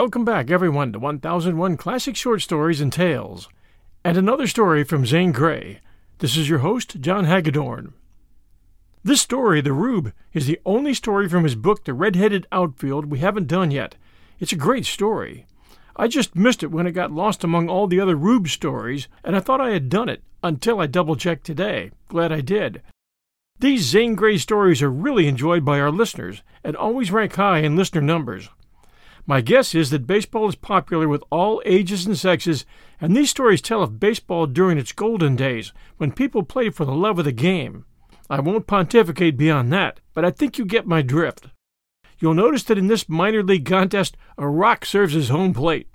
Welcome back, everyone, to 1001 Classic Short Stories and Tales, and another story from Zane Grey. This is your host, John Hagedorn. This story, The Rube, is the only story from his book, The Red-Headed Outfield, we haven't done yet. It's a great story. I just missed it when it got lost among all the other Rube stories, and I thought I had done it until I double checked today. Glad I did. These Zane Grey stories are really enjoyed by our listeners and always rank high in listener numbers. My guess is that baseball is popular with all ages and sexes, and these stories tell of baseball during its golden days, when people played for the love of the game. I won't pontificate beyond that, but I think you get my drift. You'll notice that in this minor league contest, a rock serves as home plate.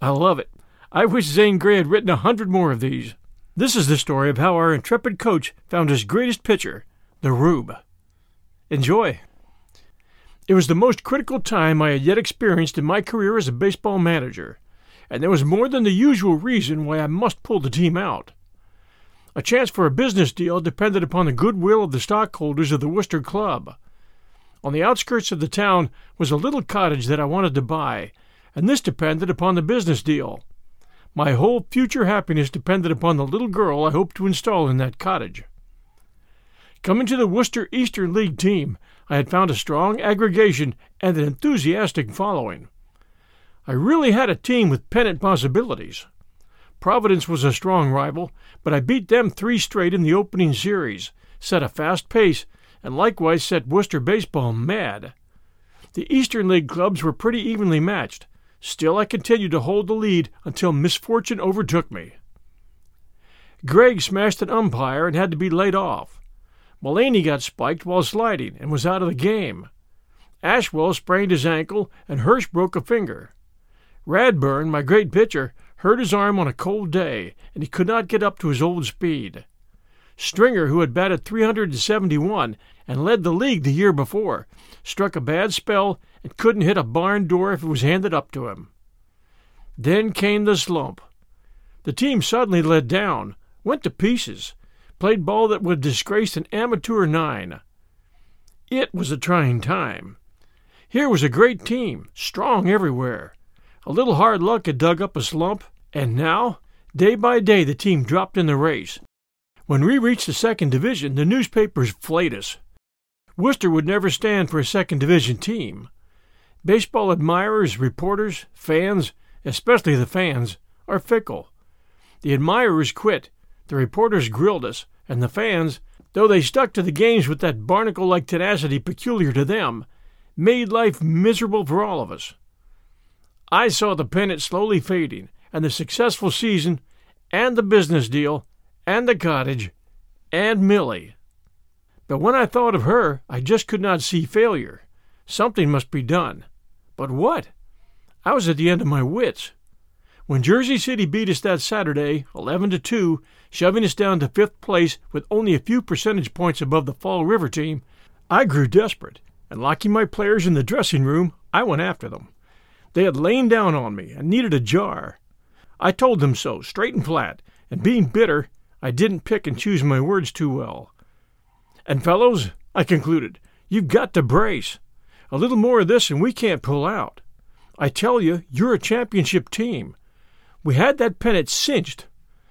I love it. I wish Zane Grey had written a hundred more of these. This is the story of how our intrepid coach found his greatest pitcher, the Rube. Enjoy. It was the most critical time I had yet experienced in my career as a baseball manager, and there was more than the usual reason why I must pull the team out. A chance for a business deal depended upon the goodwill of the stockholders of the Worcester Club. On the outskirts of the town was a little cottage that I wanted to buy, and this depended upon the business deal. My whole future happiness depended upon the little girl I hoped to install in that cottage. Coming to the Worcester Eastern League team, I had found a strong aggregation and an enthusiastic following. I really had a team with pennant possibilities. Providence was a strong rival, but I beat them three straight in the opening series, set a fast pace, and likewise set Worcester baseball mad. The Eastern League clubs were pretty evenly matched. Still, I continued to hold the lead until misfortune overtook me. Gregg smashed an umpire and had to be laid off. Mullaney got spiked while sliding and was out of the game. Ashwell sprained his ankle, and Hirsch broke a finger. Radburn, my great pitcher, hurt his arm on a cold day, and he could not get up to his old speed. Stringer, who had batted 371 and led the league the year before, struck a bad spell and couldn't hit a barn door if it was handed up to him. Then came the slump. The team suddenly let down, went to pieces, played ball that would disgrace an amateur nine. It was a trying time. Here was a great team, strong everywhere. A little hard luck had dug up a slump, and now, day by day, the team dropped in the race. When we reached the second division, the newspapers flayed us. Worcester would never stand for a second division team. Baseball admirers, reporters, fans, especially the fans, are fickle. The admirers quit, the reporters grilled us, and the fans, though they stuck to the games with that barnacle like tenacity peculiar to them, made life miserable for all of us. I saw the pennant slowly fading, and the successful season, and the business deal, and the cottage, and Milly. But when I thought of her, I just could not see failure. Something must be done. But what? I was at the end of my wits. When Jersey City beat us that Saturday, 11 to 2, shoving us down to fifth place with only a few percentage points above the Fall River team, I grew desperate, and locking my players in the dressing room, I went after them. They had lain down on me and needed a jar. I told them so, straight and flat, and being bitter, I didn't pick and choose my words too well. And fellows, I concluded, you've got to brace. A little more of this and we can't pull out. I tell you, you're a championship team. We had that pennant cinched.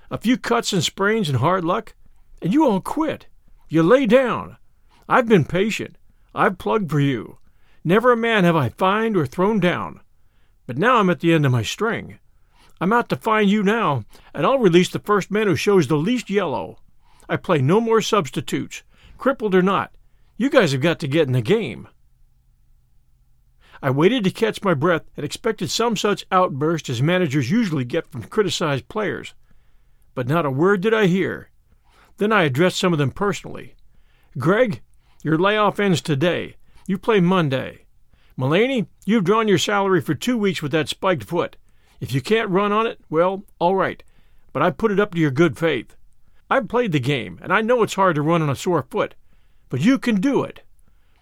A few cuts and sprains and hard luck, and you all quit. You lay down. I've been patient. I've plugged for you. Never a man have I fined or thrown down. But now I'm at the end of my string. I'm out to find you now, and I'll release the first man who shows the least yellow. I play no more substitutes, crippled or not. You guys have got to get in the game. I waited to catch my breath and expected some such outburst as managers usually get from criticized players. But not a word did I hear. Then I addressed some of them personally. Gregg, your layoff ends today. You play Monday. Mullaney, you've drawn your salary for two weeks with that spiked foot. If you can't run on it, well, all right. But I put it up to your good faith. I've played the game, and I know it's hard to run on a sore foot. But you can do it.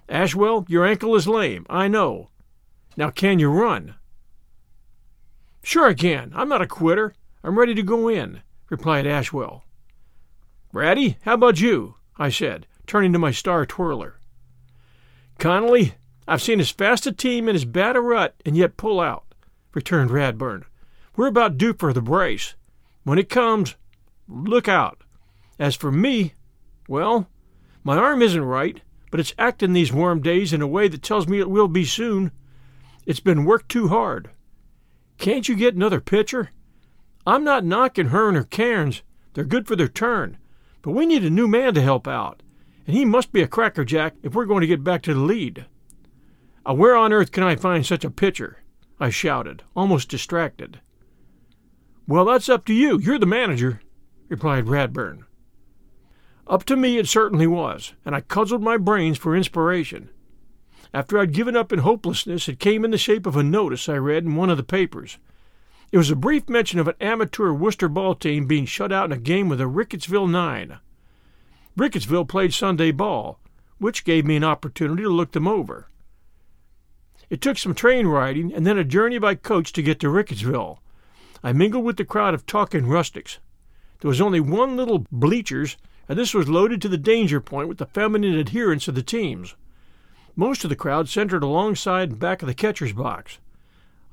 Ashwell, your ankle is lame, I know. Now, can you run? Sure I can. I'm not a quitter. I'm ready to go in, replied Ashwell. Ratty, how about you? I said, turning to my star twirler. Connolly, I've seen as fast a team and as bad a rut and yet pull out, returned Radburn. We're about due for the brace. When it comes, look out. As for me, well, my arm isn't right, but it's acting these warm days in a way that tells me it will be soon. It's been worked too hard. Can't you get another pitcher? I'm not knocking Hearn or Cairns. They're good for their turn. But we need a new man to help out, and he must be a crackerjack if we're going to get back to the lead. Uh, where on earth can I find such a pitcher? I shouted, almost distracted. Well, that's up to you. You're the manager, replied Radburn. Up to me it certainly was, and I cudgeled my brains for inspiration. After I'd given up in hopelessness, it came in the shape of a notice I read in one of the papers. It was a brief mention of an amateur Worcester ball team being shut out in a game with the Rickettsville Nine. Rickettsville played Sunday ball, which gave me an opportunity to look them over. It took some train riding and then a journey by coach to get to Rickettsville. I mingled with the crowd of talking rustics. There was only one little bleachers, and this was loaded to the danger point with the feminine adherents of the teams. Most of the crowd centered alongside and back of the catcher's box.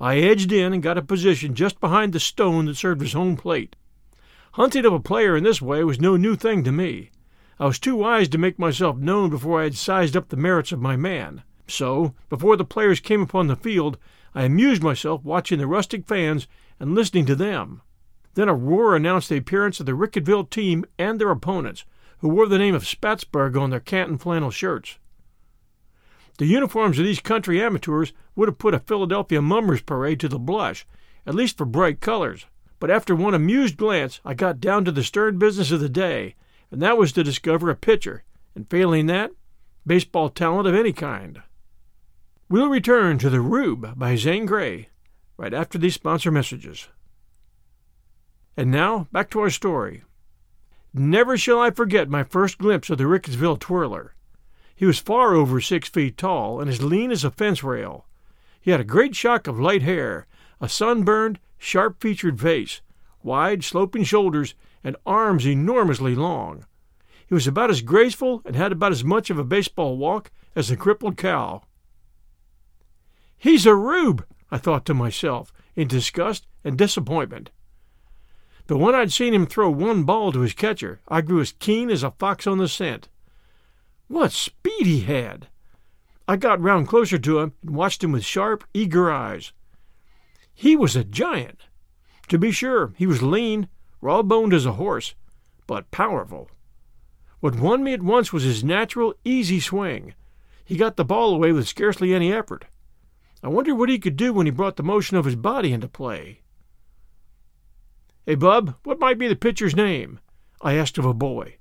I edged in and got a position just behind the stone that served as home plate. Hunting up a player in this way was no new thing to me. I was too wise to make myself known before I had sized up the merits of my man. So, before the players came upon the field, I amused myself watching the rustic fans and listening to them. Then a roar announced the appearance of the Rickettsville team and their opponents, who wore the name of Spatsburg on their canton flannel shirts. The uniforms of these country amateurs would have put a Philadelphia mummers parade to the blush, at least for bright colors. But after one amused glance, I got down to the stern business of the day, and that was to discover a pitcher, and failing that, baseball talent of any kind. We'll return to The Rube by Zane Grey right after these sponsor messages. And now, back to our story. Never shall I forget my first glimpse of the Rickettsville twirler. He was far over six feet tall and as lean as a fence rail. He had a great shock of light hair, a sunburned, sharp featured face, wide, sloping shoulders, and arms enormously long. He was about as graceful and had about as much of a baseball walk as a crippled cow. He's a rube, I thought to myself, in disgust and disappointment. But when I'd seen him throw one ball to his catcher, I grew as keen as a fox on the scent. What speed he had! I got round closer to him and watched him with sharp, eager eyes. He was a giant. To be sure, he was lean, raw boned as a horse, but powerful. What won me at once was his natural, easy swing. He got the ball away with scarcely any effort. I wondered what he could do when he brought the motion of his body into play. Hey, Bub, what might be the pitcher's name? I asked of a boy.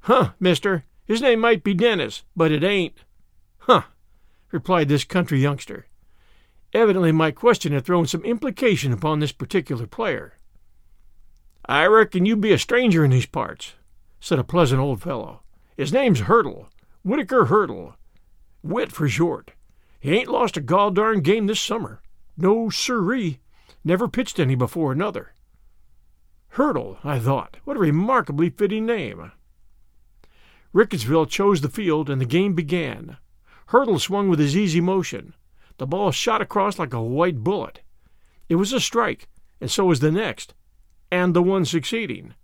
Huh, mister, his name might be Dennis, but it ain't. Huh, replied this country youngster. Evidently, my question had thrown some implication upon this particular player. I reckon you be a stranger in these parts, said a pleasant old fellow. His name's Hurtle, Whitaker Hurtle, Whit for short. He ain't lost a gall darn game this summer. No siree. Never pitched any before another. Hurtle, I thought. What a remarkably fitting name. Rickettsville chose the field, and the game began. Hurtle swung with his easy motion. The ball shot across like a white bullet. It was a strike, and so was the next, and the one succeeding.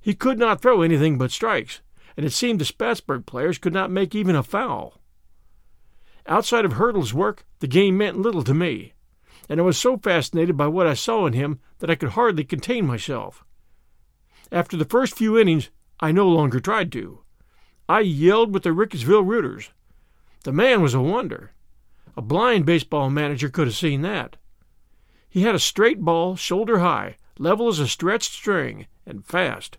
He could not throw anything but strikes, and it seemed the Spatsburg players could not make even a foul. Outside of Hurtle's work, the game meant little to me, and I was so fascinated by what I saw in him that I could hardly contain myself. After the first few innings, I no longer tried to. I yelled with the Rickettsville rooters. The man was a wonder. A blind baseball manager could have seen that. He had a straight ball, shoulder high, level as a stretched string, and fast.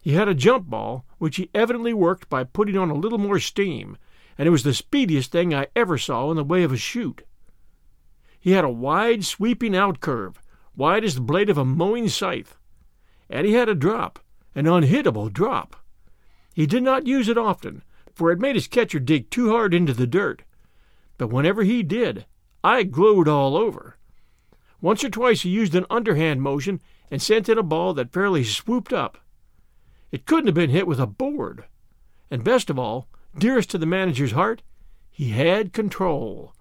He had a jump ball, which he evidently worked by putting on a little more steam and it was the speediest thing I ever saw in the way of a shoot. He had a wide, sweeping out curve, wide as the blade of a mowing scythe, and he had a drop, an unhittable drop. He did not use it often, for it made his catcher dig too hard into the dirt, but whenever he did, I glowed all over. Once or twice he used an underhand motion and sent in a ball that fairly swooped up. It couldn't have been hit with a board. And best of all, Dearest to the manager's heart, he had control.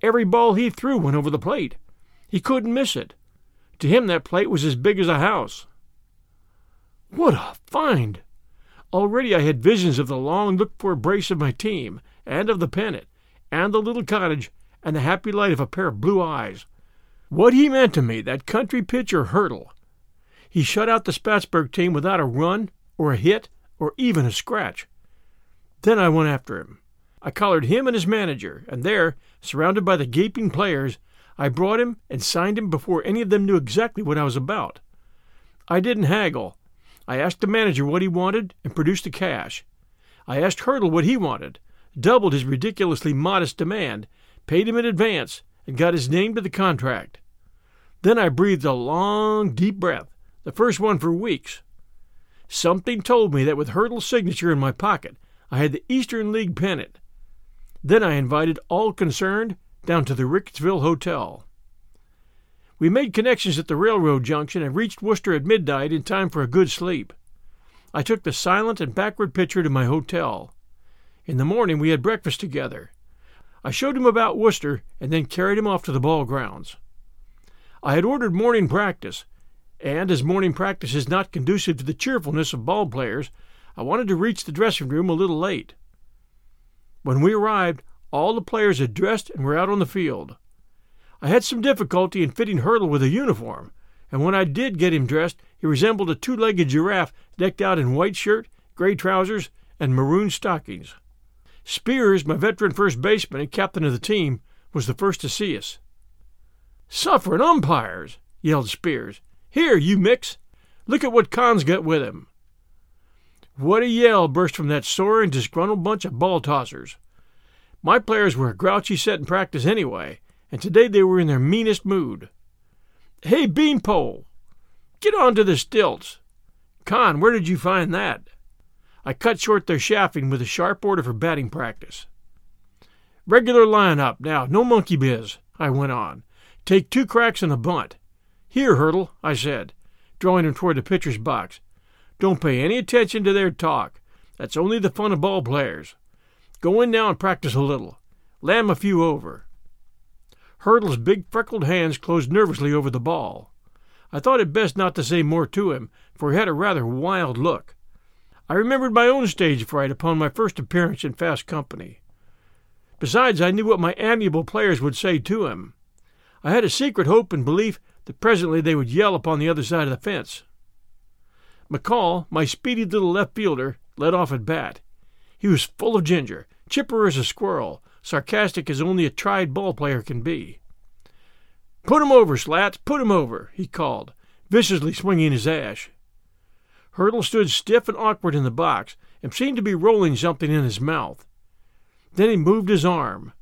Every ball he threw went over the plate. He couldn't miss it. To him, that plate was as big as a house. What a find! Already I had visions of the long looked for brace of my team, and of the pennant, and the little cottage, and the happy light of a pair of blue eyes. What he meant to me, that country pitcher Hurtle! He shut out the Spatsburg team without a run, or a hit, or even a scratch. Then I went after him. I collared him and his manager, and there, surrounded by the gaping players, I brought him and signed him before any of them knew exactly what I was about. I didn't haggle. I asked the manager what he wanted and produced the cash. I asked Hurtle what he wanted, doubled his ridiculously modest demand, paid him in advance, and got his name to the contract. Then I breathed a long, deep breath, the first one for weeks. Something told me that with Hurtle's signature in my pocket, I had the Eastern League pennant. Then I invited all concerned down to the Rickettsville Hotel. We made connections at the railroad junction and reached Worcester at midnight in time for a good sleep. I took the silent and backward pitcher to my hotel. In the morning we had breakfast together. I showed him about Worcester and then carried him off to the ball grounds. I had ordered morning practice, and as morning practice is not conducive to the cheerfulness of ball players, I wanted to reach the dressing room a little late. When we arrived, all the players had dressed and were out on the field. I had some difficulty in fitting Hurtle with a uniform, and when I did get him dressed, he resembled a two legged giraffe decked out in white shirt, gray trousers, and maroon stockings. Spears, my veteran first baseman and captain of the team, was the first to see us. Suffering umpires! yelled Spears. Here, you mix! Look at what Con's got with him. What a yell burst from that sore and disgruntled bunch of ball tossers. My players were a grouchy set in practice anyway, and today they were in their meanest mood. Hey, Beanpole! Get on to the stilts! Con, where did you find that? I cut short their chaffing with a sharp order for batting practice. Regular line-up now, no monkey biz, I went on. Take two cracks and a bunt. Here, Hurtle, I said, drawing him toward the pitcher's box. Don't pay any attention to their talk. That's only the fun of ball players. Go in now and practice a little. Lam a few over. Hurtle's big freckled hands closed nervously over the ball. I thought it best not to say more to him, for he had a rather wild look. I remembered my own stage fright upon my first appearance in fast company. Besides, I knew what my amiable players would say to him. I had a secret hope and belief that presently they would yell upon the other side of the fence. McCall, my speedy little left fielder, led off at bat. He was full of ginger, chipper as a squirrel, sarcastic as only a tried ball player can be. Put him over, Slats, put him over, he called, viciously swinging his ash. Hurtle stood stiff and awkward in the box and seemed to be rolling something in his mouth. Then he moved his arm.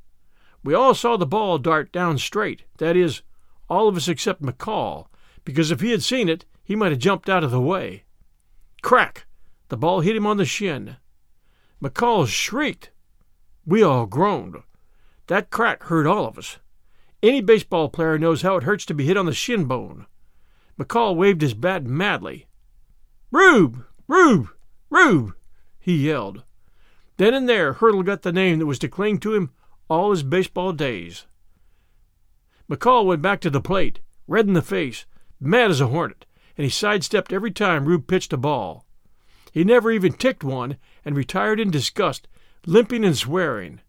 We all saw the ball dart down straight, that is, all of us except McCall, because if he had seen it, he might have jumped out of the way. Crack! The ball hit him on the shin. McCall shrieked. We all groaned. That crack hurt all of us. Any baseball player knows how it hurts to be hit on the shin bone. McCall waved his bat madly. Rube! Rube! Rube! he yelled. Then and there, Hurtle got the name that was to cling to him all his baseball days. McCall went back to the plate, red in the face, mad as a hornet, and he sidestepped every time Rube pitched a ball. He never even ticked one and retired in disgust limping and swearing.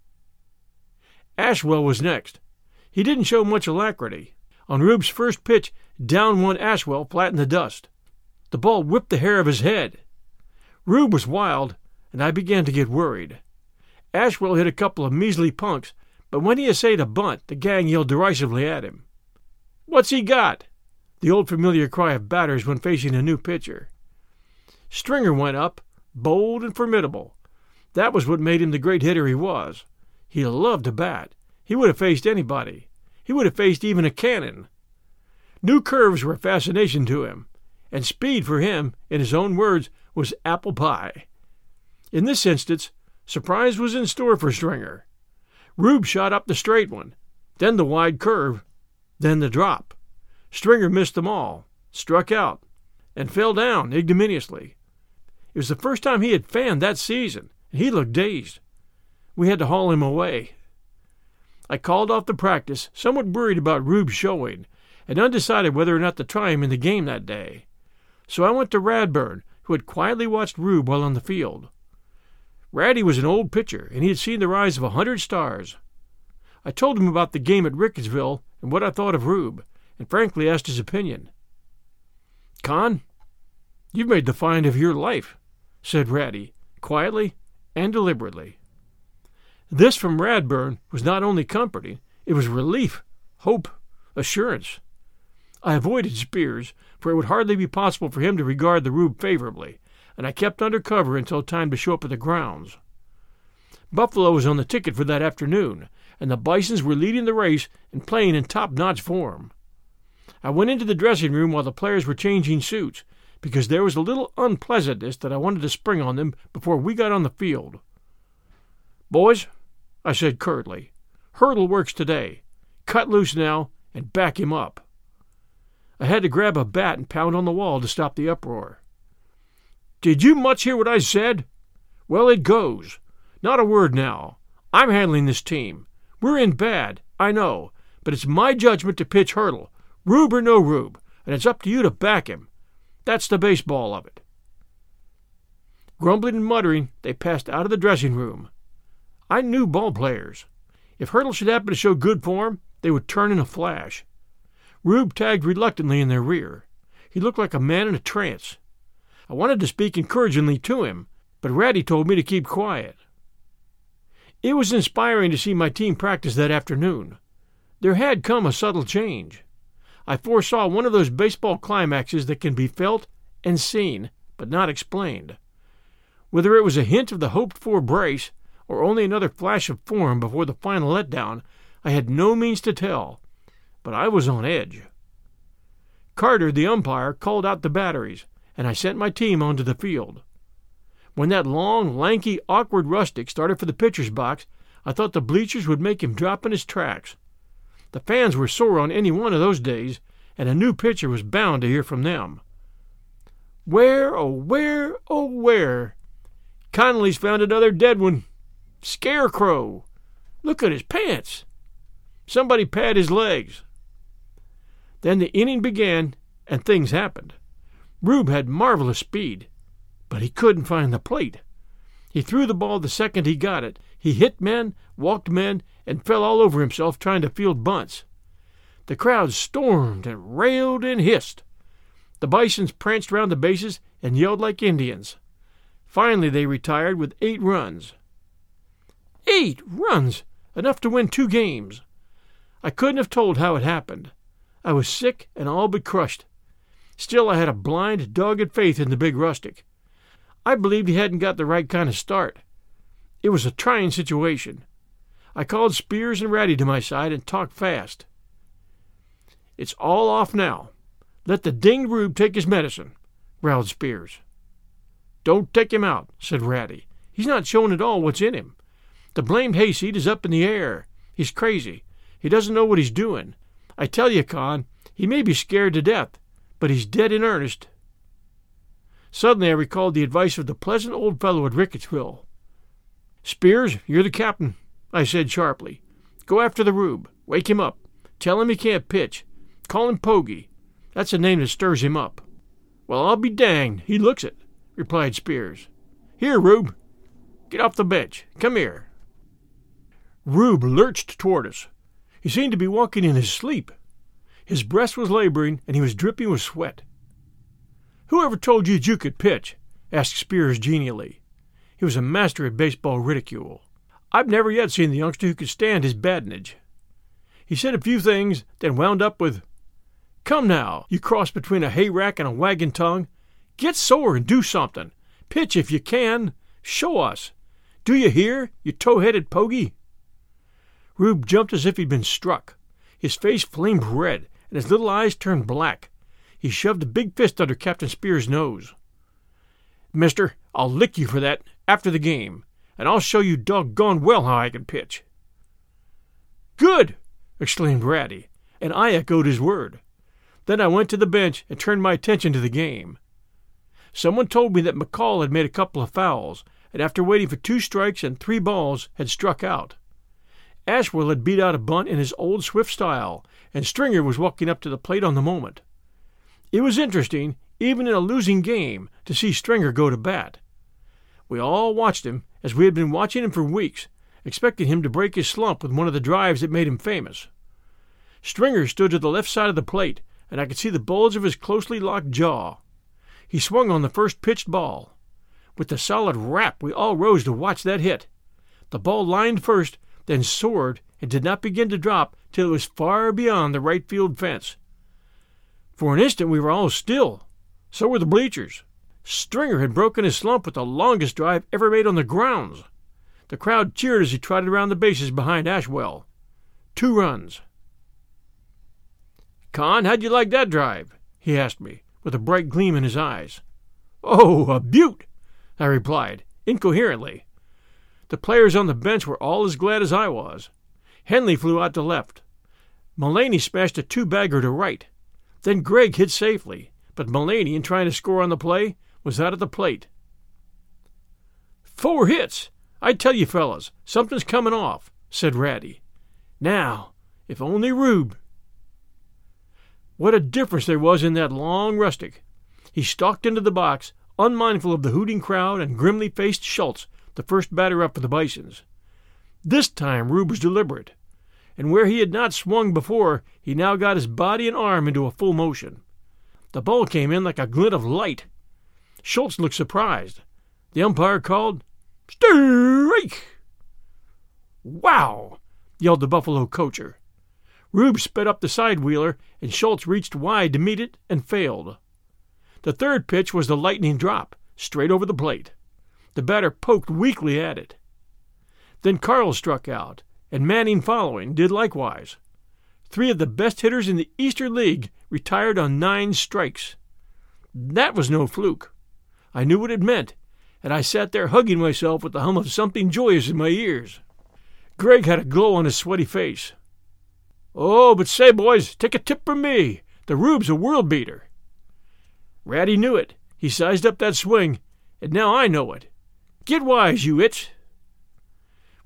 Ashwell was next. He didn't show much alacrity. On Rube's first pitch, down went Ashwell flat in the dust. The ball whipped the hair of his head. Rube was wild, and I began to get worried. Ashwell hit a couple of measly punks, but when he essayed a bunt, the gang yelled derisively at him. What's he got? The old familiar cry of batters when facing a new pitcher. Stringer went up, bold and formidable. That was what made him the great hitter he was. He loved to bat. He would have faced anybody. He would have faced even a cannon. New curves were a fascination to him, and speed for him, in his own words, was apple pie. In this instance, surprise was in store for Stringer. Rube shot up the straight one, then the wide curve, then the drop. Stringer missed them all, struck out, and fell down ignominiously. It was the first time he had fanned that season, he looked dazed. We had to haul him away. I called off the practice, somewhat worried about Rube's showing, and undecided whether or not to try him in the game that day. So I went to Radburn, who had quietly watched Rube while on the field. Ratty was an old pitcher, and he had seen the rise of a hundred stars. I told him about the game at Rickettsville and what I thought of Rube, and frankly asked his opinion. Con, you've made the find of your life, said Ratty, quietly and deliberately. This from Radburn was not only comforting, it was relief, hope, assurance. I avoided Spears, for it would hardly be possible for him to regard the Rube favorably, and I kept under cover until time to show up at the grounds. Buffalo was on the ticket for that afternoon, and the Bisons were leading the race and playing in top notch form. I went into the dressing room while the players were changing suits, because there was a little unpleasantness that I wanted to spring on them before we got on the field. Boys, I said curtly, Hurtle works today. Cut loose now and back him up. I had to grab a bat and pound on the wall to stop the uproar. Did you much hear what I said? Well, it goes. Not a word now. I'm handling this team. We're in bad, I know, but it's my judgment to pitch Hurtle, Rube or no Rube, and it's up to you to back him. That's the baseball of it. Grumbling and muttering, they passed out of the dressing room. I knew ball players. If Hurtle should happen to show good form, they would turn in a flash. Rube tagged reluctantly in their rear. He looked like a man in a trance. I wanted to speak encouragingly to him, but Ratty told me to keep quiet. It was inspiring to see my team practice that afternoon. There had come a subtle change. I foresaw one of those baseball climaxes that can be felt and seen, but not explained. Whether it was a hint of the hoped for brace, or only another flash of form before the final letdown, I had no means to tell, but I was on edge. Carter, the umpire, called out the batteries, and I sent my team onto the field. When that long, lanky, awkward rustic started for the pitcher's box, I thought the bleachers would make him drop in his tracks. The fans were sore on any one of those days, and a new pitcher was bound to hear from them. Where, oh, where, oh, where? Connolly's found another dead one. Scarecrow. Look at his pants. Somebody pad his legs. Then the inning began, and things happened. Rube had marvelous speed, but he couldn't find the plate. He threw the ball the second he got it. He hit men, walked men, and fell all over himself trying to field bunts. The crowd stormed and railed and hissed. The Bisons pranced round the bases and yelled like Indians. Finally, they retired with eight runs. Eight runs! Enough to win two games. I couldn't have told how it happened. I was sick and all but crushed. Still, I had a blind, dogged faith in the big rustic. I believed he hadn't got the right kind of start. It was a trying situation. I called Spears and Ratty to my side and talked fast. It's all off now. Let the dinged rube take his medicine, growled Spears. Don't take him out, said Ratty. He's not showing at all what's in him. The blamed hayseed is up in the air. He's crazy. He doesn't know what he's doing. I tell you, Con, he may be scared to death, but he's dead in earnest. Suddenly I recalled the advice of the pleasant old fellow at Rickettsville. Spears, you're the captain, I said sharply. Go after the rube. Wake him up. Tell him he can't pitch. Call him Pogie. That's a name that stirs him up. Well, I'll be danged. He looks it, replied Spears. Here, Rube. Get off the bench. Come here. Rube lurched toward us, he seemed to be walking in his sleep. His breast was laboring, and he was dripping with sweat. Who ever told you you could pitch? asked Spears genially. He was a master at baseball ridicule. I've never yet seen the youngster who could stand his badinage. He said a few things, then wound up with, Come now, you cross between a hay rack and a wagon tongue. Get sore and do something. Pitch if you can. Show us. Do you hear, you tow headed pogie? Rube jumped as if he'd been struck. His face flamed red, and his little eyes turned black. He shoved a big fist under Captain Spear's nose. Mister, I'll lick you for that after the game, and I'll show you doggone well how I can pitch. Good! exclaimed Ratty, and I echoed his word. Then I went to the bench and turned my attention to the game. Someone told me that McCall had made a couple of fouls, and after waiting for two strikes and three balls had struck out. Ashwell had beat out a bunt in his old swift style, and Stringer was walking up to the plate on the moment. It was interesting, even in a losing game, to see Stringer go to bat. We all watched him, as we had been watching him for weeks, expecting him to break his slump with one of the drives that made him famous. Stringer stood to the left side of the plate, and I could see the bulge of his closely locked jaw. He swung on the first pitched ball. With a solid rap, we all rose to watch that hit. The ball lined first, then soared and did not begin to drop till it was far beyond the right field fence. For an instant we were all still. So were the bleachers. Stringer had broken his slump with the longest drive ever made on the grounds. The crowd cheered as he trotted around the bases behind Ashwell. Two runs. Con, how'd you like that drive? he asked me, with a bright gleam in his eyes. Oh, a beaut! I replied, incoherently. The players on the bench were all as glad as I was. Henley flew out to left. Mullaney smashed a two bagger to right. Then Gregg hit safely, but Mullaney, in trying to score on the play, was out at the plate. Four hits! I tell you, fellas, something's coming off, said Ratty. Now, if only Rube. What a difference there was in that long rustic! He stalked into the box, unmindful of the hooting crowd and grimly faced Schultz, the first batter up for the Bisons. This time Rube was deliberate, and where he had not swung before, he now got his body and arm into a full motion. The ball came in like a glint of light. Schultz looked surprised. The umpire called, Strike! Wow! yelled the Buffalo coacher. Rube sped up the side wheeler, and Schultz reached wide to meet it and failed. The third pitch was the lightning drop, straight over the plate. The batter poked weakly at it. Then Carl struck out, and Manning following did likewise. Three of the best hitters in the Eastern League retired on nine strikes. That was no fluke. I knew what it meant, and I sat there hugging myself with the hum of something joyous in my ears. Gregg had a glow on his sweaty face. Oh, but say, boys, take a tip from me. The Rube's a world beater. Ratty knew it. He sized up that swing, and now I know it. Get wise, you itch.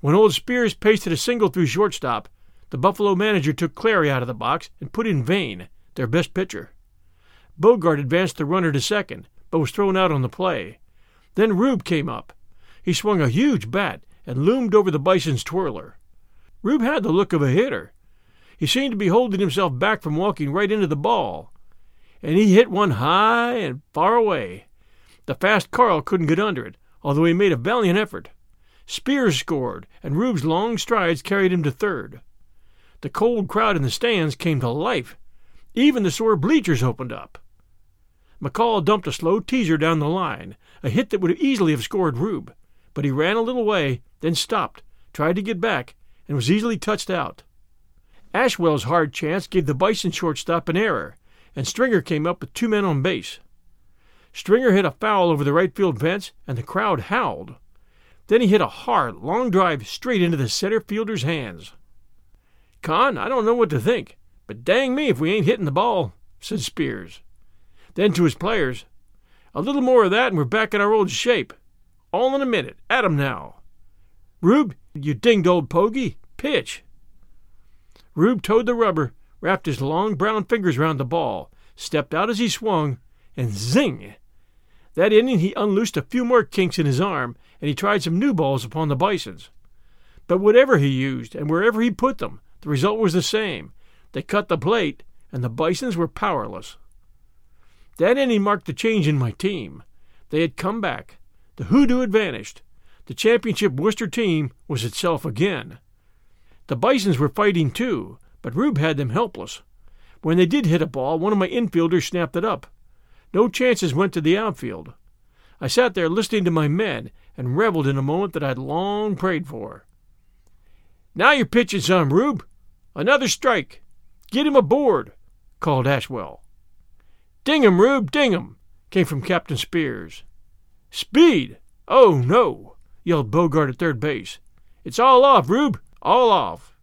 When old Spears pasted a single through shortstop, the Buffalo manager took Clary out of the box and put in Vane, their best pitcher. Bogart advanced the runner to second, but was thrown out on the play. Then Rube came up. He swung a huge bat and loomed over the Bison's twirler. Rube had the look of a hitter. He seemed to be holding himself back from walking right into the ball and he hit one high and far away. The fast Carl couldn't get under it, although he made a valiant effort. Spears scored, and Rube's long strides carried him to third. The cold crowd in the stands came to life. Even the sore bleachers opened up. McCall dumped a slow teaser down the line, a hit that would easily have scored Rube, but he ran a little way, then stopped, tried to get back, and was easily touched out. Ashwell's hard chance gave the Bison shortstop an error, and Stringer came up with two men on base. Stringer hit a foul over the right field fence, and the crowd howled. Then he hit a hard, long drive straight into the center fielder's hands. Con, I don't know what to think, but dang me if we ain't hitting the ball, said Spears. Then to his players, a little more of that and we're back in our old shape. All in a minute. At 'em now. Rube, you dinged old pogey, pitch. Rube toed the rubber wrapped his long brown fingers round the ball, stepped out as he swung, and zing! That inning he unloosed a few more kinks in his arm, and he tried some new balls upon the Bisons. But whatever he used, and wherever he put them, the result was the same. They cut the plate, and the Bisons were powerless. That inning marked the change in my team. They had come back. The hoodoo had vanished. The championship Worcester team was itself again. The Bisons were fighting too, but Rube had them helpless. When they did hit a ball, one of my infielders snapped it up. No chances went to the outfield. I sat there listening to my men and reveled in a moment that I'd long prayed for. Now you're pitching some, Rube. Another strike. Get him aboard, called Ashwell. Ding him, Rube, ding him, came from Captain Spears. Speed! Oh, no, yelled Bogart at third base. It's all off, Rube, all off.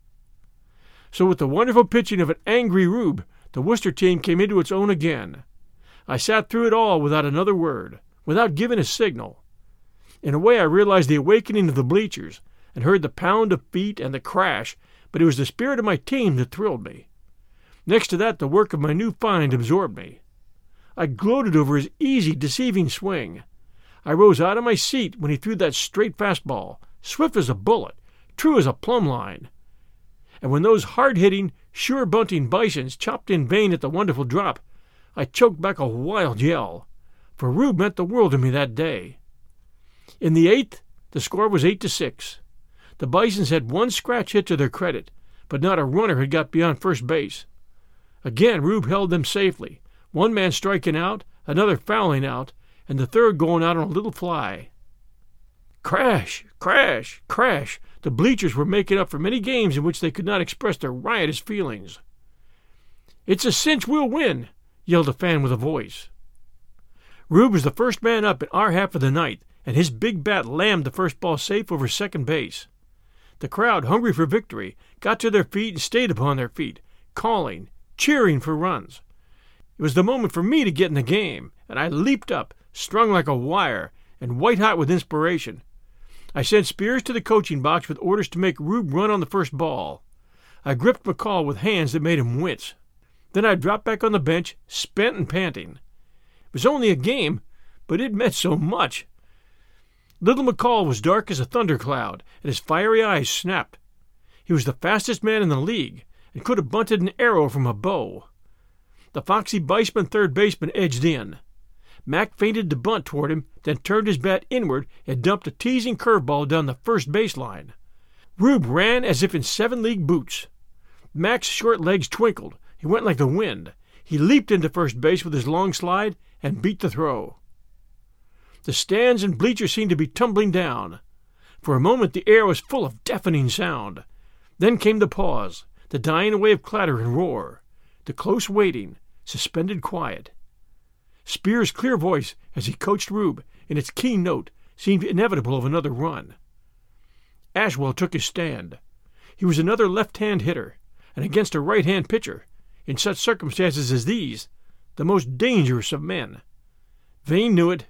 So, with the wonderful pitching of an angry Rube, the Worcester team came into its own again. I sat through it all without another word, without giving a signal. In a way, I realized the awakening of the bleachers, and heard the pound of feet and the crash, but it was the spirit of my team that thrilled me. Next to that, the work of my new find absorbed me. I gloated over his easy, deceiving swing. I rose out of my seat when he threw that straight fastball, swift as a bullet, true as a plumb line. And when those hard hitting, sure bunting bisons chopped in vain at the wonderful drop, I choked back a wild yell, for Rube meant the world to me that day. In the eighth, the score was eight to six. The Bisons had one scratch hit to their credit, but not a runner had got beyond first base. Again, Rube held them safely, one man striking out, another fouling out, and the third going out on a little fly. Crash, crash, crash! The bleachers were making up for many games in which they could not express their riotous feelings. It's a cinch we'll win, yelled a fan with a voice. Rube was the first man up in our half of the ninth, and his big bat lammed the first ball safe over second base. The crowd, hungry for victory, got to their feet and stayed upon their feet, calling, cheering for runs. It was the moment for me to get in the game, and I leaped up, strung like a wire, and white hot with inspiration. I sent Spears to the coaching box with orders to make Rube run on the first ball. I gripped McCall with hands that made him wince. Then I dropped back on the bench, spent and panting. It was only a game, but it meant so much. Little McCall was dark as a thundercloud, and his fiery eyes snapped. He was the fastest man in the league, and could have bunted an arrow from a bow. The foxy Bison third baseman edged in. Mac feinted to bunt toward him, then turned his bat inward and dumped a teasing curveball down the first base line. Rube ran as if in seven league boots. Mac's short legs twinkled. He went like the wind. He leaped into first base with his long slide and beat the throw. The stands and bleachers seemed to be tumbling down. For a moment the air was full of deafening sound. Then came the pause, the dying away of clatter and roar, the close waiting, suspended quiet. Spears' clear voice, as he coached Rube, in its keen note, seemed inevitable of another run. Ashwell took his stand. He was another left hand hitter, and against a right hand pitcher, in such circumstances as these, the most dangerous of men. Vane knew it.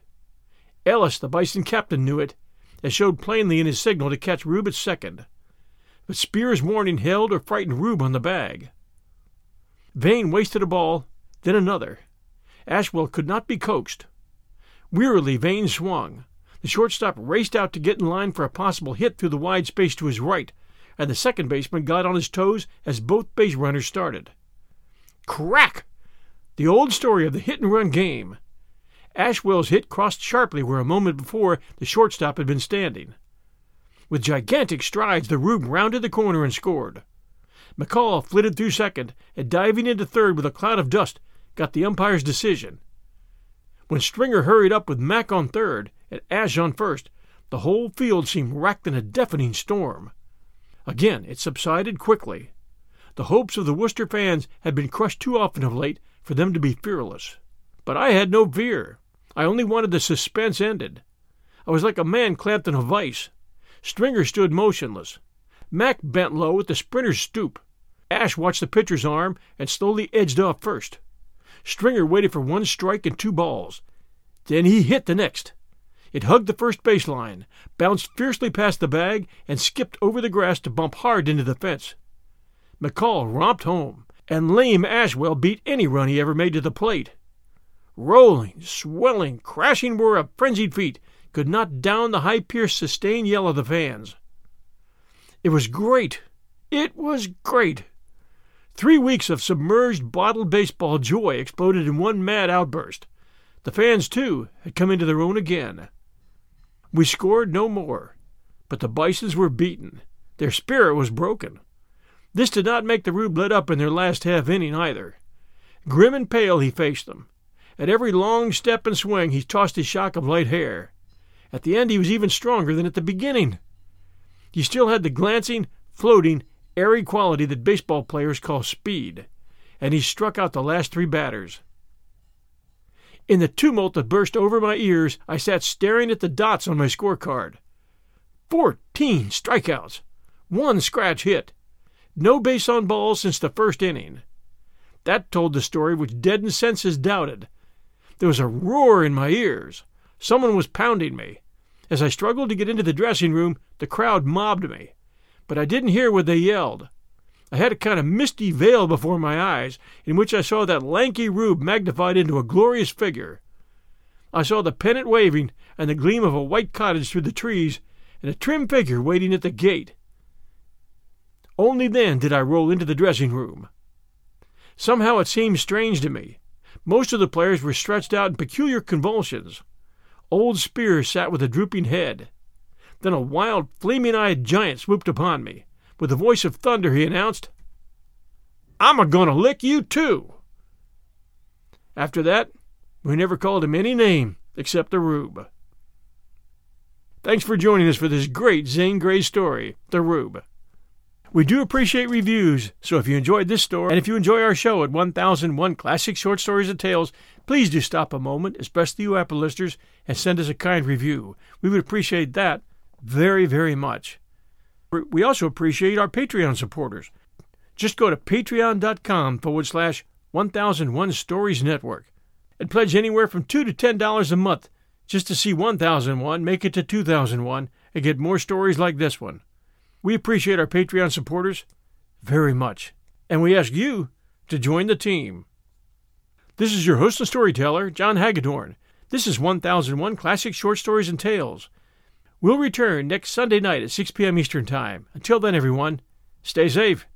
Ellis, the Bison captain, knew it, as showed plainly in his signal to catch Rube at second. But Spears' warning held or frightened Rube on the bag. Vane wasted a ball then another. Ashwell could not be coaxed. Wearily, Vane swung. The shortstop raced out to get in line for a possible hit through the wide space to his right, and the second baseman got on his toes as both base runners started. Crack! The old story of the hit and run game. Ashwell's hit crossed sharply where a moment before the shortstop had been standing. With gigantic strides, the Rube rounded the corner and scored. McCall flitted through second, and diving into third with a cloud of dust, got the umpire's decision. When Stringer hurried up with Mac on third and Ash on first, the whole field seemed racked in a deafening storm. Again it subsided quickly. The hopes of the Worcester fans had been crushed too often of late for them to be fearless. But I had no fear. I only wanted the suspense ended. I was like a man clamped in a vice. Stringer stood motionless. Mac bent low at the sprinter's stoop. Ash watched the pitcher's arm and slowly edged off first. Stringer waited for one strike and two balls. Then he hit the next. It hugged the first base line, bounced fiercely past the bag, and skipped over the grass to bump hard into the fence. McCall romped home, and lame Ashwell beat any run he ever made to the plate. Rolling, swelling, crashing were of frenzied feet could not down the high pierced, sustained yell of the fans. It was great. It was great. Three weeks of submerged, bottled baseball joy exploded in one mad outburst. The fans, too, had come into their own again. We scored no more, but the Bisons were beaten. Their spirit was broken. This did not make the Rube let up in their last half inning either. Grim and pale he faced them. At every long step and swing he tossed his shock of light hair. At the end he was even stronger than at the beginning. He still had the glancing, floating, airy quality that baseball players call speed, and he struck out the last three batters. In the tumult that burst over my ears, I sat staring at the dots on my scorecard. Fourteen strikeouts, one scratch hit, no base on balls since the first inning. That told the story which deadened senses doubted. There was a roar in my ears. Someone was pounding me. As I struggled to get into the dressing room, the crowd mobbed me but I didn't hear what they yelled. I had a kind of misty veil before my eyes, in which I saw that lanky rube magnified into a glorious figure. I saw the pennant waving, and the gleam of a white cottage through the trees, and a trim figure waiting at the gate. Only then did I roll into the dressing room. Somehow it seemed strange to me. Most of the players were stretched out in peculiar convulsions. Old Spears sat with a drooping head. Then a wild, flaming eyed giant swooped upon me. With a voice of thunder, he announced, I'm a going to lick you, too. After that, we never called him any name except the Rube. Thanks for joining us for this great Zane Grey story, The Rube. We do appreciate reviews, so if you enjoyed this story, and if you enjoy our show at 1001 Classic Short Stories and Tales, please do stop a moment, especially you Apple listeners, and send us a kind review. We would appreciate that very, very much. We also appreciate our Patreon supporters. Just go to patreon.com forward slash 1001 Stories Network and pledge anywhere from 2 to $10 a month just to see 1001 make it to 2001 and get more stories like this one. We appreciate our Patreon supporters very much, and we ask you to join the team. This is your host and storyteller, John Hagedorn. This is 1001 Classic Short Stories and Tales. We'll return next Sunday night at 6 p.m. Eastern Time. Until then, everyone, stay safe,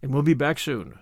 and we'll be back soon.